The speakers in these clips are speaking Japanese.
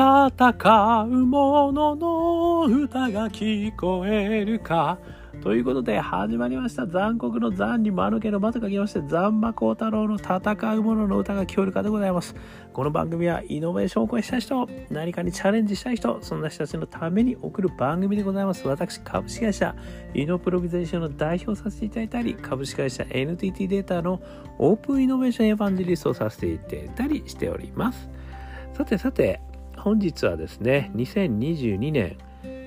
戦う者のの歌が聞こえるかということで始まりました。残酷の残に間抜けの間と書きまして残馬光太郎の戦う者のの歌が聞こえるかでございますこの番組はイノベーションを起こした人何かにチャレンジしたい人そんな人たちのために送る番組でございます。私株式会社イノプロビゼーションの代表させていただいたり株式会社 NTT データのオープンイノベーションエヴァンジリストをさせていただいたりしております。さてさて本日はですね2022年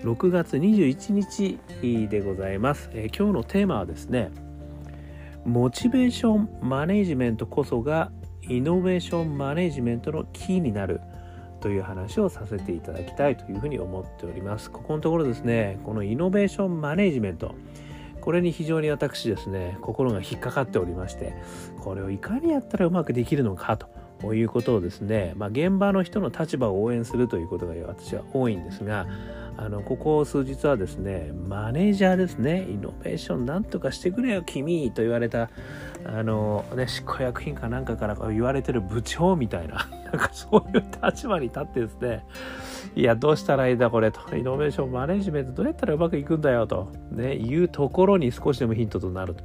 6月21日でございます、えー、今日のテーマはですねモチベーションマネジメントこそがイノベーションマネジメントのキーになるという話をさせていただきたいというふうに思っております。ここのところですねこのイノベーションマネジメントこれに非常に私ですね心が引っかかっておりましてこれをいかにやったらうまくできるのかということをですね、まあ、現場の人の立場を応援するということが私は多いんですがあのここ数日はですねマネージャーですねイノベーションなんとかしてくれよ君と言われたあのね執行役員かなんかから言われてる部長みたいな なんかそういう立場に立ってですねいやどうしたらいいんだこれと。イノベーションマネジメントどうやったらうまくいくんだよと、ね、いうところに少しでもヒントとなると。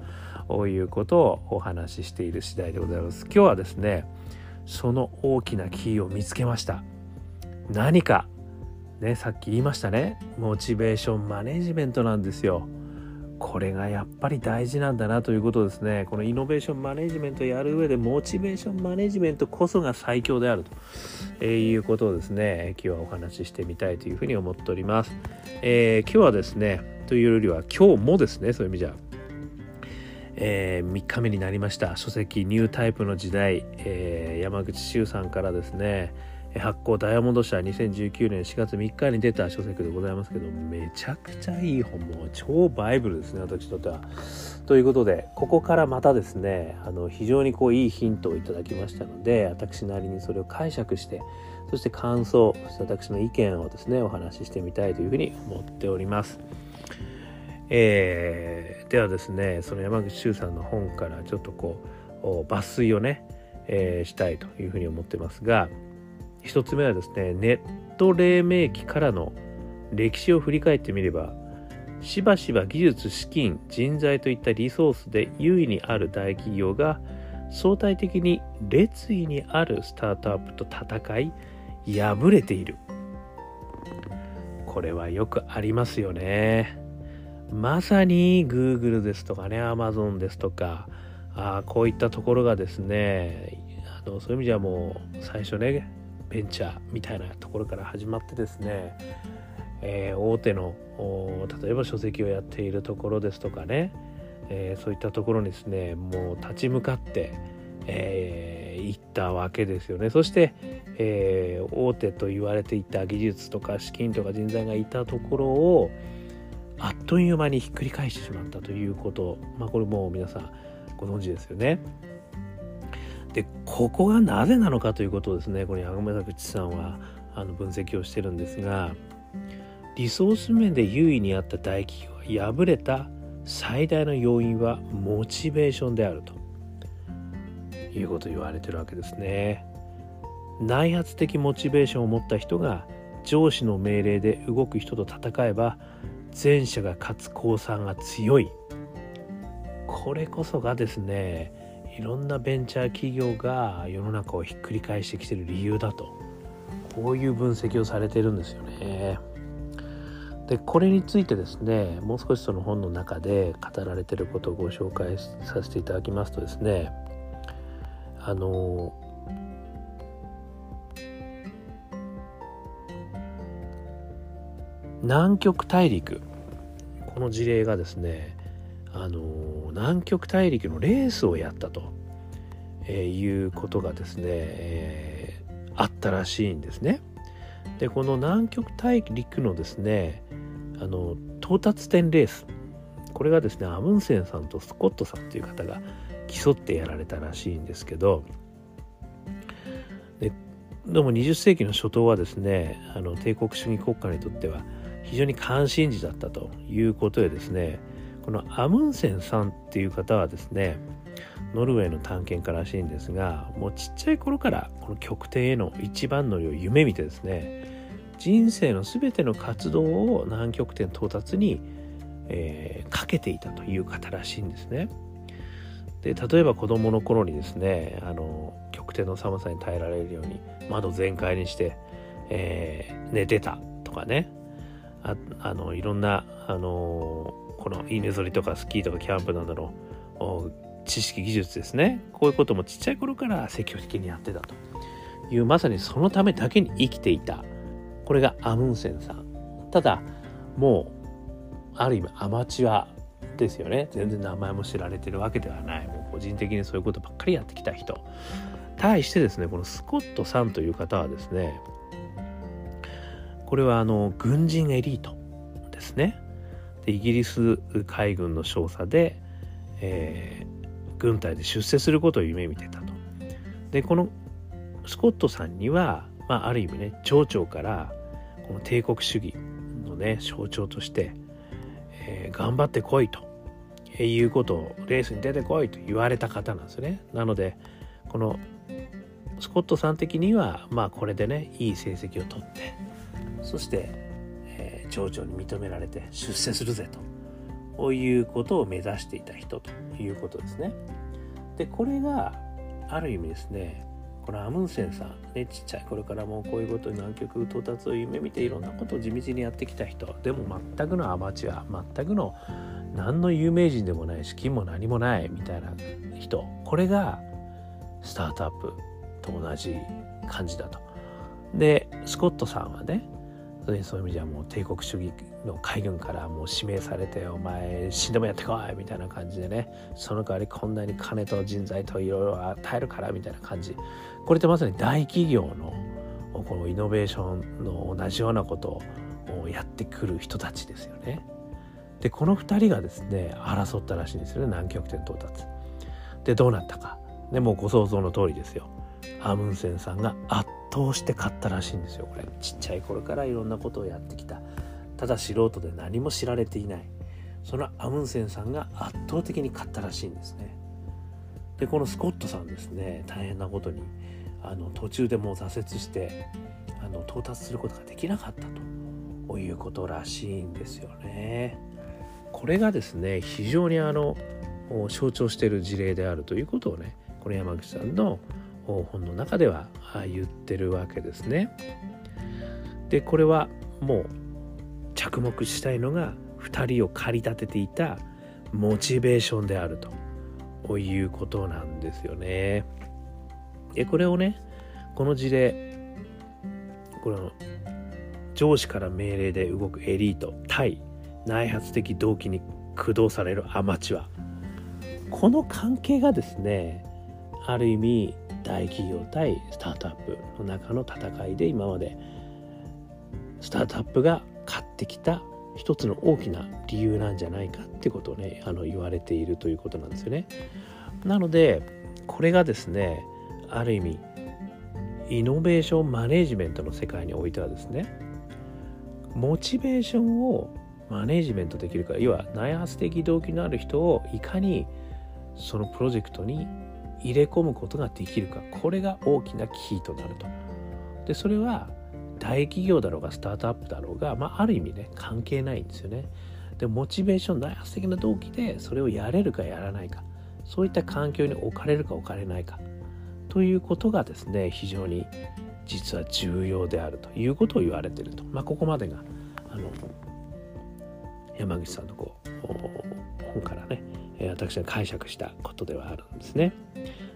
いうことをお話ししている次第でございます。今日はですねその大きなキーを見つけました。何かねさっき言いましたね。モチベーションマネジメントなんですよ。これがやっぱり大事なんだなということですね。このイノベーションマネジメントをやる上でモチベーションマネジメントこそが最強であると、えー、いうことをですね。今日はお話ししてみたいというふうに思っております、えー、今日はですねというよりは今日もですねそういう意味じゃえー、3日目になりました書籍「ニュータイプの時代」えー、山口周さんからですね発行ダイヤモンド社2019年4月3日に出た書籍でございますけどめちゃくちゃいい本も超バイブルですね私にとっては。ということでここからまたですねあの非常にこういいヒントをいただきましたので私なりにそれを解釈してそして感想そして私の意見をですねお話ししてみたいというふうに思っております。えー、ではですねその山口周さんの本からちょっとこう抜粋をね、えー、したいというふうに思ってますが一つ目はですねネット黎明期からの歴史を振り返ってみればしばしば技術資金人材といったリソースで優位にある大企業が相対的に劣位にあるスタートアップと戦い敗れている。これはよくありますよね。まさに Google ですとかね Amazon ですとかあこういったところがですねあのそういう意味ではもう最初ねベンチャーみたいなところから始まってですね、えー、大手の例えば書籍をやっているところですとかね、えー、そういったところにですねもう立ち向かって、えー、行ったわけですよね。そして、えー、大手と言われていた技術とか資金とか人材がいたところをという間にひっくり返してしまったということまあこれもう皆さんご存知ですよね。でここがなぜなのかということをですねこの山口さんはあの分析をしてるんですがリソース面で優位にあった大企業が敗れた最大の要因はモチベーションであるということを言われてるわけですね。内発的モチベーションを持った人が上司の命令で動く人と戦えば前者が勝つ公算が強いこれこそがですねいろんなベンチャー企業が世の中をひっくり返してきてる理由だとこういう分析をされてるんですよね。でこれについてですねもう少しその本の中で語られてることをご紹介させていただきますとですねあの南極大陸この事例がですねあの南極大陸のレースをやったと、えー、いうことがですね、えー、あったらしいんですね。でこの南極大陸のですねあの到達点レースこれがですねアムンセンさんとスコットさんという方が競ってやられたらしいんですけどでどうも20世紀の初頭はですねあの帝国主義国家にとっては非常に関心事だったということでですねこのアムンセンさんっていう方はですねノルウェーの探検家らしいんですがもうちっちゃい頃からこの極点への一番乗りを夢見てですね人生の全ての活動を南極点到達に、えー、かけていたという方らしいんですね。で例えば子供の頃にですねあの極点の寒さに耐えられるように窓全開にして、えー、寝てたとかねああのいろんなあのこの稲剃りとかスキーとかキャンプなどの知識技術ですね。こういうこともちっちゃい頃から積極的にやってたというまさにそのためだけに生きていた。これがアムンセンさん。ただもうある意味アマチュアですよね。全然名前も知られてるわけではない。もう個人的にそういうことばっかりやってきた人。対してですねこのスコットさんという方はですねこれはあの軍人エリートですね。でイギリス海軍の少佐で、えー、軍隊で出世することを夢見てたと。でこのスコットさんには、まあ、ある意味ね町長からこの帝国主義のね象徴として、えー、頑張ってこいと。いうことをレースに出てこいと言われた方なんですね。なのでこのスコットさん的にはまあこれでねいい成績を取ってそして、えー、町長に認められて出世するぜと。こういうことを目指していた人ということですね。でこれがある意味ですねこのアムンセンさんねちっちゃい頃からもうこういうことに南極到達を夢見ていろんなことを地道にやってきた人でも全くのアマチュア全くの何の有名人でもないし金も何もないみたいな人。これがスタートアップと同じ感じだと。でスコットさんはねそういう意味じゃもう帝国主義の海軍からもう指名されて「お前死んでもやってこい!」みたいな感じでねその代わりこんなに金と人材といろいろ与えるからみたいな感じこれってまさに大企業のこのイノベーションの同じようなことをやってくる人たちですよね。でこの2人がですね争ったらしいんですよね南極点到達。でどうなったか。でもうご想像の通りですよ。アムンセンさんが圧倒して勝ったらしいんですよ。これちっちゃい頃からいろんなことをやってきた。ただ素人で何も知られていない。そのアムンセンさんが圧倒的に勝ったらしいんですね。でこのスコットさんですね大変なことにあの途中でもう挫折してあの到達することができなかったということらしいんですよね。これがですね非常にあの象徴している事例であるということをねこの山口さんの本の中では言ってるわけですね。でこれはもう着目したいのが2人を駆り立てていたモチベーションであるということなんですよね。でこれをねこの事例この上司から命令で動くエリート対内発的動機に駆動されるアマチュアこの関係がですねある意味大企業対スタートアップの中の戦いで今までスタートアップが買ってきた一つの大きな理由なんじゃないかってことをねあの言われているということなんですよね。なのでこれがですねある意味イノベーションマネジメントの世界においてはですねモチベーションをマネジメントできるか要は内発的動機のある人をいかにそのプロジェクトに入れ込むことができるかこれが大きなキーとなると。でそれは大企業だろうがスタートアップだろうが、まあ、ある意味ね関係ないんですよね。でモチベーション内発的な動機でそれをやれるかやらないかそういった環境に置かれるか置かれないかということがですね非常に実は重要であるということを言われていると、まあ、ここまでがあの山口さんのこう本からね私が解釈したことではあるんですね。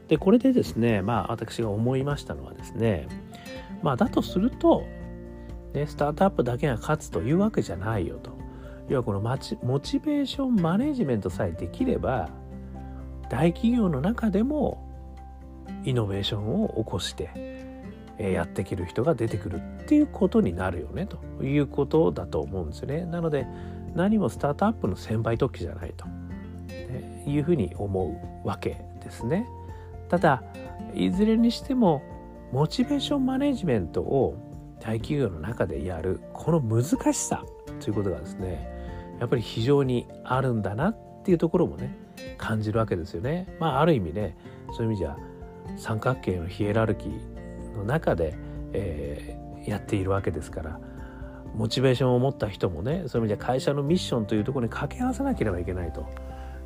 でこれでですねまあ私が思いましたのはですねまあだとすると、ね、スタートアップだけが勝つというわけじゃないよと。要はこのモチベーションマネジメントさえできれば大企業の中でもイノベーションを起こしてやっていける人が出てくるっていうことになるよねということだと思うんですよね。なので何もスタートアップの先輩特許じゃないと。いうふうに思うわけですね。ただいずれにしてもモチベーションマネジメントを大企業の中でやるこの難しさということがですねやっぱり非常にあるんだなっていうところもね感じるわけですよね。まあある意味ねそういう意味じゃ三角形のヒエラルキーの中で、えー、やっているわけですからモチベーションを持った人もねそういう意味では会社のミッションというところに掛け合わせなければいけないと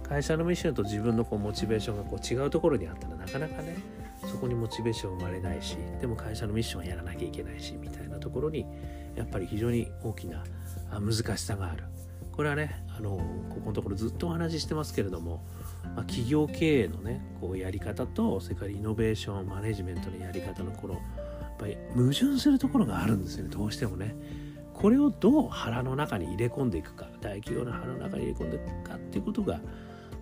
会社のミッションと自分のこうモチベーションがこう違うところにあったらなかなかねそこにモチベーション生まれないしでも会社のミッションはやらなきゃいけないしみたいなところにやっぱり非常に大きな難しさがあるこれはねあのここのところずっとお話ししてますけれども、まあ、企業経営のねこうやり方とそれからイノベーションマネジメントのやり方のこのやっぱり矛盾するところがあるんですよねどうしてもね。これをどう腹の中に入れ込んでいくか大企業の腹の中に入れ込んでいくかっていうことが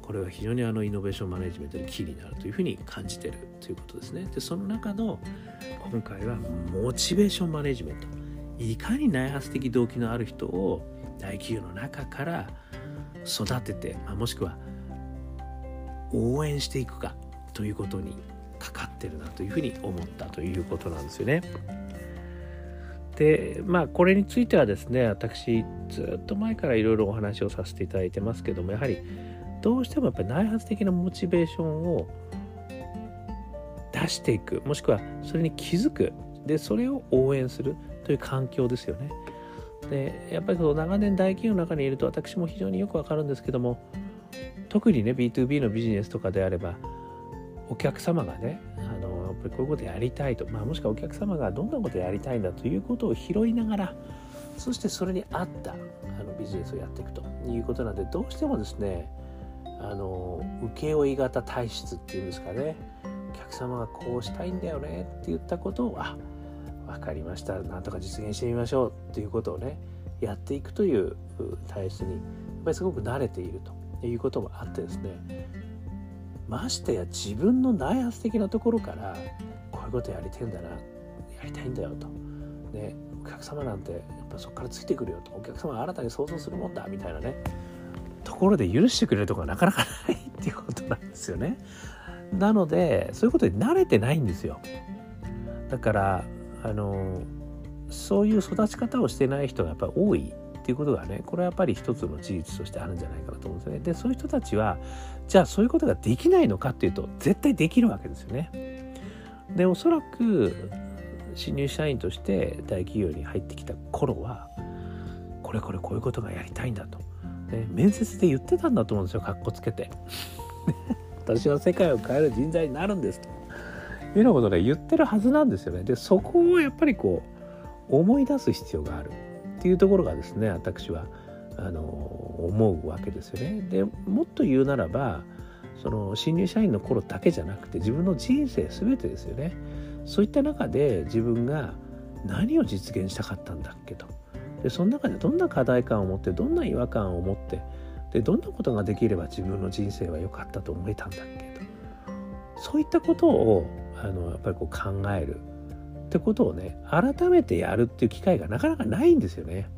これは非常にあのイノベーションマネジメントのキーになるというふうに感じてるということですね。でその中の今回はモチベーションマネジメントいかに内発的動機のある人を大企業の中から育てて、まあ、もしくは応援していくかということにかかってるなというふうに思ったということなんですよね。でまあこれについてはですね私ずっと前からいろいろお話をさせていただいてますけどもやはりどうしてもやっぱり内発的なモチベーションを出していくもしくはそれに気づくでそれを応援するという環境ですよね。でやっぱりその長年大企業の中にいると私も非常によくわかるんですけども特にね B2B のビジネスとかであればお客様がねあのやっぱりこういうことやりたいと、まあ、もしくはお客様がどんなことやりたいんだということを拾いながらそしてそれに合ったあのビジネスをやっていくということなんでどうしてもですねあの請負型体質っていうんですかね。お客様がこうしたいんだよねって言ったことをあ分かりました。なんとか実現してみましょうっていうことをねやっていくという体質にやっぱりすごく慣れているということもあってですね。ましてや自分の内発的なところからこういうことやりてんだなやりたいんだよと、ね、お客様なんてやっぱそこからついてくるよと。お客様は新たに想像するもんだみたいなね。ところで許してくれるとこがなかなかないっていうことなんですよね。なのでそういうことに慣れてないんですよ。だからあのそういう育ち方をしてない人がやっぱり多いっていうことがねこれはやっぱり一つの事実としてあるんじゃないかなと思うんですね。でそういう人たちはじゃあそういうことができないのかっていうと絶対できるわけですよね。でおそらく新入社員として大企業に入ってきた頃はこれこれこういうことがやりたいんだと、ね、面接で言ってたんだと思うんですよかっこつけて。私は世界を変える人材になるんですというようなことで言ってるはずなんですよね。でそこをやっぱりこう思い出す必要があるっていうところがですね私はあの思うわけですよね。でもっと言うならばその新入社員の頃だけじゃなくて自分の人生全てですよね。そういった中で自分が何を実現したかったんだっけと。でその中でどんな課題感を持ってどんな違和感を持ってでどんなことができれば自分の人生は良かったと思えたんだっけとそういったことをあのやっぱりこう考えるってことをね改めてやるっていう機会がなかなかないんですよね。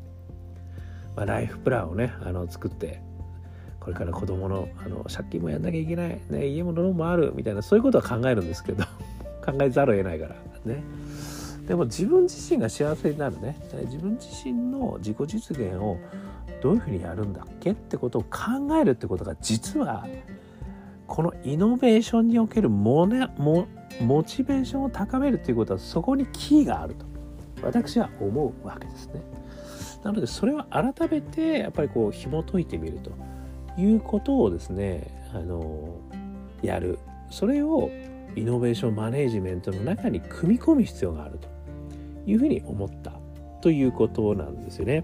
まあ、ライフプランをねあの作ってこれから子供のあの借金もやんなきゃいけない、ね、家もローンもあるみたいなそういうことは考えるんですけど考えざるを得ないからね。でも自分自身が幸せになるね。自分自身の自己実現をどういうふうにやるんだっけってことを考えるってことが実はこのイノベーションにおけるモネモモチベーションを高めるということはそこにキーがあると。私は思うわけですね。なのでそれは改めてやっぱりこう紐解いてみると。いうことをですねあのやる。それをイノベーションマネジメントの中に組み込む必要があると。いうふうに思ったということなんですよね。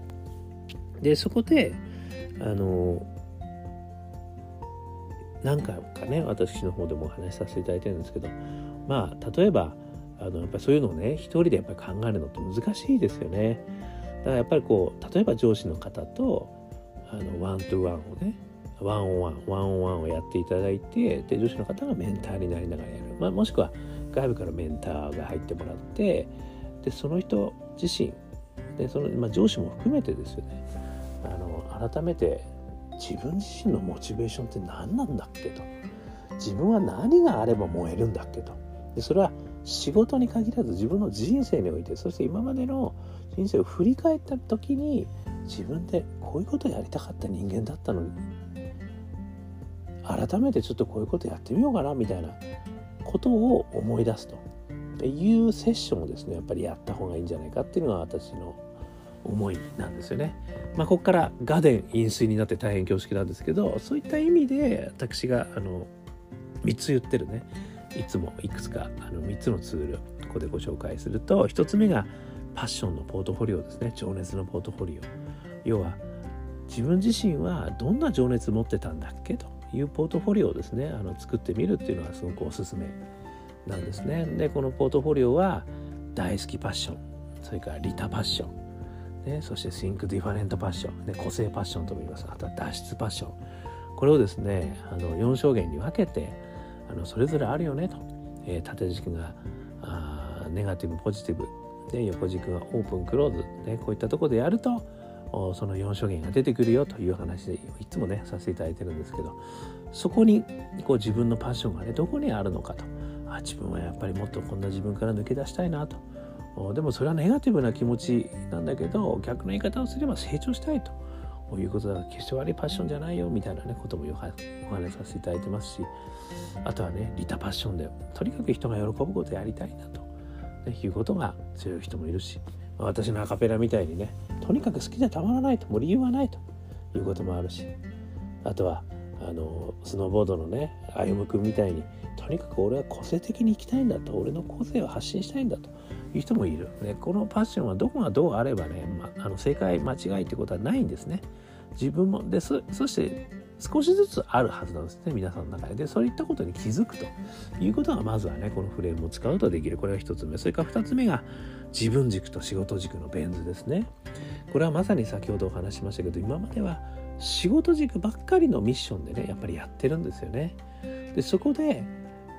でそこであの何回かね私の方でもお話しさせていただいてるんですけどまあ例えばあのやっぱりそういうのをね一人でやっぱり考えるのって難しいですよね。だからやっぱりこう例えば上司の方とあのワントゥワンをねワンオンワンワンオンワンをやっていただいてで上司の方がメンターになりながらやる、まあ、もしくは外部からメンターが入ってもらってでその人自身でその、まあ、上司も含めてですよね。あの改めて自分自身のモチベーションって何なんだっけと。自分は何があれば燃えるんだっけと。でそれは仕事に限らず自分の人生においてそして今までの人生を振り返った時に自分でこういうことやりたかった人間だったのに。改めてちょっとこういうことやってみようかなみたいなことを思い出すと。ていうセッションをですねやっぱりやった方がいいんじゃないかっていうのが私の思いなんですよね。まあ、ここからガデン飲水になって大変恐縮なんですけどそういった意味で私があの3つ言ってるね。いつもいくつかあの3つのツールここでご紹介すると1つ目がパッションのポートフォリオですね。情熱のポートフォリオ。要は自分自身はどんな情熱持ってたんだっけというポートフォリオをですねあの作ってみるっていうのはすごくおすすめ。なんですね。でこのポートフォリオは大好きパッション。それからリタパッション、ね、そして Think Different パッション、ね、個性パッションとも言います。あとは脱出パッション。これをですねあの4証言に分けてあのそれぞれあるよねと、えー、縦軸があネガティブポジティブ。で横軸がオープンクローズ、ね、こういったとこでやるとその4証言が出てくるよという話でいつもねさせていただいてるんですけどそこにこう自分のパッションがねどこにあるのかと。あ自分はやっぱりもっとこんな自分から抜け出したいなと。でもそれはネガティブな気持ちなんだけど逆の言い方をすれば成長したいと。いうことだから決して悪いパッションじゃないよみたいなねこともお話しさせていただいてますし。あとはねリタパッションでとにかく人が喜ぶことやりたいなと、ね、いうことが強い人もいるし。私のアカペラみたいにねとにかく好きでたまらないと。もう理由はないと。いうこともあるし。あとはあのスノーボードのね歩夢君みたいにとにかく俺は個性的に生きたいんだと俺の個性を発信したいんだという人もいる、ね、このパッションはどこがどうあればね、まあ、の正解間違いってことはないんですね。自分もでそして少しずつあるはずなんですね皆さんの中で。でそういったことに気づくと。いうことがまずはねこのフレームを使うとできる。これが1つ目。それから2つ目が自分軸と仕事軸のベン図ですね。これはまさに先ほどお話しましたけど今までは仕事軸ばっかりのミッションでねやっぱりやってるんですよね。でそこで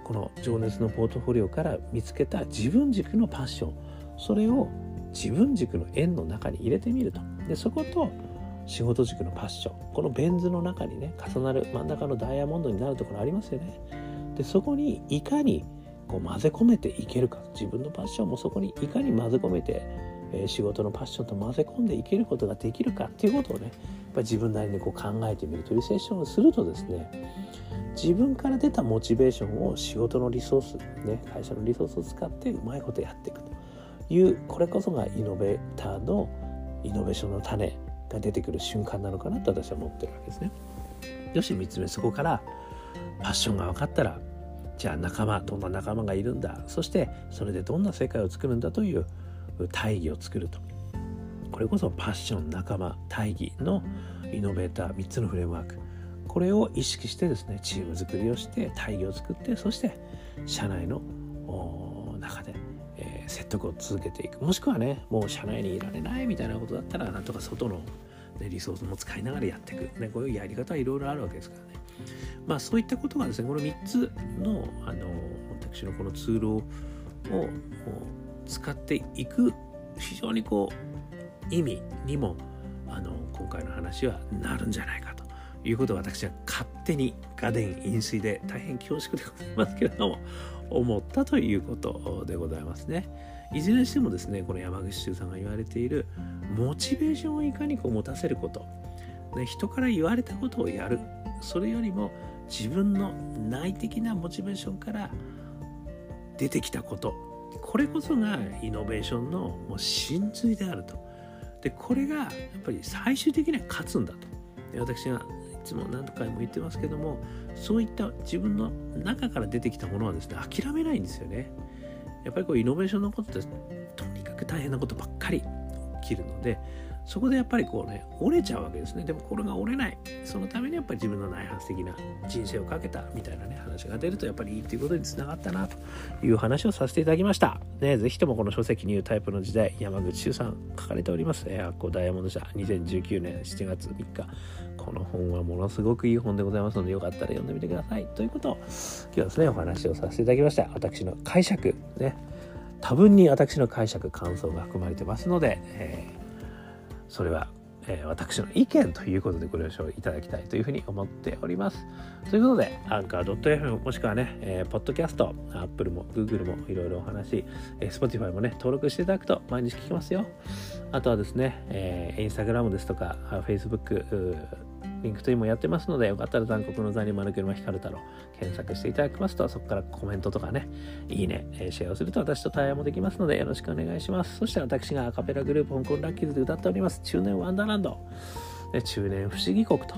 この情熱のポートフォリオから見つけた自分軸のパッション。それを自分軸の円の中に入れてみると。でそこと仕事軸のパッション。このベン図の中にね重なる真ん中のダイヤモンドになるところありますよね。でそこにいかにこう混ぜ込めていけるか。自分のパッションもそこにいかに混ぜ込めて、えー、仕事のパッションと混ぜ込んでいけることができるか。っていうことをねやっぱ自分なりにこう考えてみるとリセッションをするとですね自分から出たモチベーションを仕事のリソース、ね、会社のリソースを使ってうまいことやっていくというこれこそがイノベーターのイノベーションの種。が出てくる瞬間なのかなと私は思ってるわけですね。よし3つ目そこからパッションが分かったらじゃあ仲間どんな仲間がいるんだ？そしてそれでどんな世界を作るんだという大義を作ると。これこそパッション仲間大義のイノベーター3つのフレームワーク。これを意識してですねチーム作りをして大義を作ってそして社内の中で、えー、説得を続けていく。もしくはねもう社内にいられないみたいなことだったらなんとか外の、ね、リソースも使いながらやっていく、ね、こういうやり方はいろいろあるわけですからねまあそういったことがですねこの3つのあの私のこのツールを使っていく非常にこう意味にもあの今回の話はなるんじゃないかということを私は勝手に家電飲水で大変恐縮でございますけれども思ったということでございますね。いずれにしてもですねこの山口周さんが言われているモチベーションをいかにこう持たせること、ね、人から言われたことをやる。それよりも自分の内的なモチベーションから出てきたこと。これこそがイノベーションのもう真髄であると。でこれがやっぱり最終的には勝つんだと。私がいつも何回も言ってますけどもそういった自分の中から出てきたものはですね諦めないんですよね。やっぱりこうイノベーションのことってとにかく大変なことばっかり起きるのでそこでやっぱりこうね折れちゃうわけですね。でもこれが折れない。そのためにやっぱり自分の内発的な人生をかけたみたいなね話が出るとやっぱりいいっていうことにつながったなという話をさせていただきました。ねぜひともこの書籍ニュータイプの時代山口周さん書かれております。発行ダイヤモンド社2019年7月3日。この本はものすごくいい本でございますのでよかったら読んでみてください。ということを今日はですねお話をさせていただきました。私の解釈。ね。多分に私の解釈感想が含まれてますので、えーそれは、えー、私の意見ということでご了承いただきたいというふうに思っております。ということで、アンカー .fm もしくはね、えー、ポッドキャスト、Apple も Google もいろいろお話、えー、Spotify もね、登録していただくと毎日聞きますよ。あとはですね、えー、Instagram ですとか、Facebook、 LinkedIn もやってますので、よかったら残酷の座に丸けるま光太郎検索していただきますと、そこからコメントとかね、いいね、シェアをすると私と対話もできますので、よろしくお願いします。そして私がアカペラグループ香港ラッキーズで歌っております、中年ワンダーランド。中年不思議国と、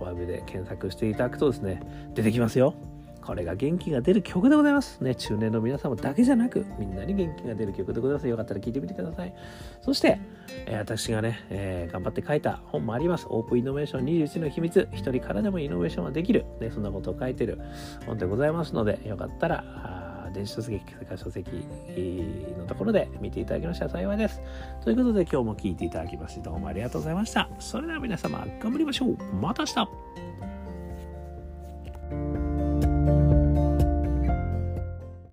ワブで検索していただくとですね、出てきますよ。これが元気が出る曲でございます。ね、中年の皆様だけじゃなく、みんなに元気が出る曲でございます。よかったら聴いてみてください。そして、えー、私がね、えー、頑張って書いた本もあります。オープンイノベーション21の秘密。一人からでもイノベーションはできる。ね、そんなことを書いてる本でございますので、よかったら、電子書籍、世界書籍のところで見ていただきましたら幸いです。ということで今日も聴いていただきましてどうもありがとうございました。それでは皆様頑張りましょう。また明日 you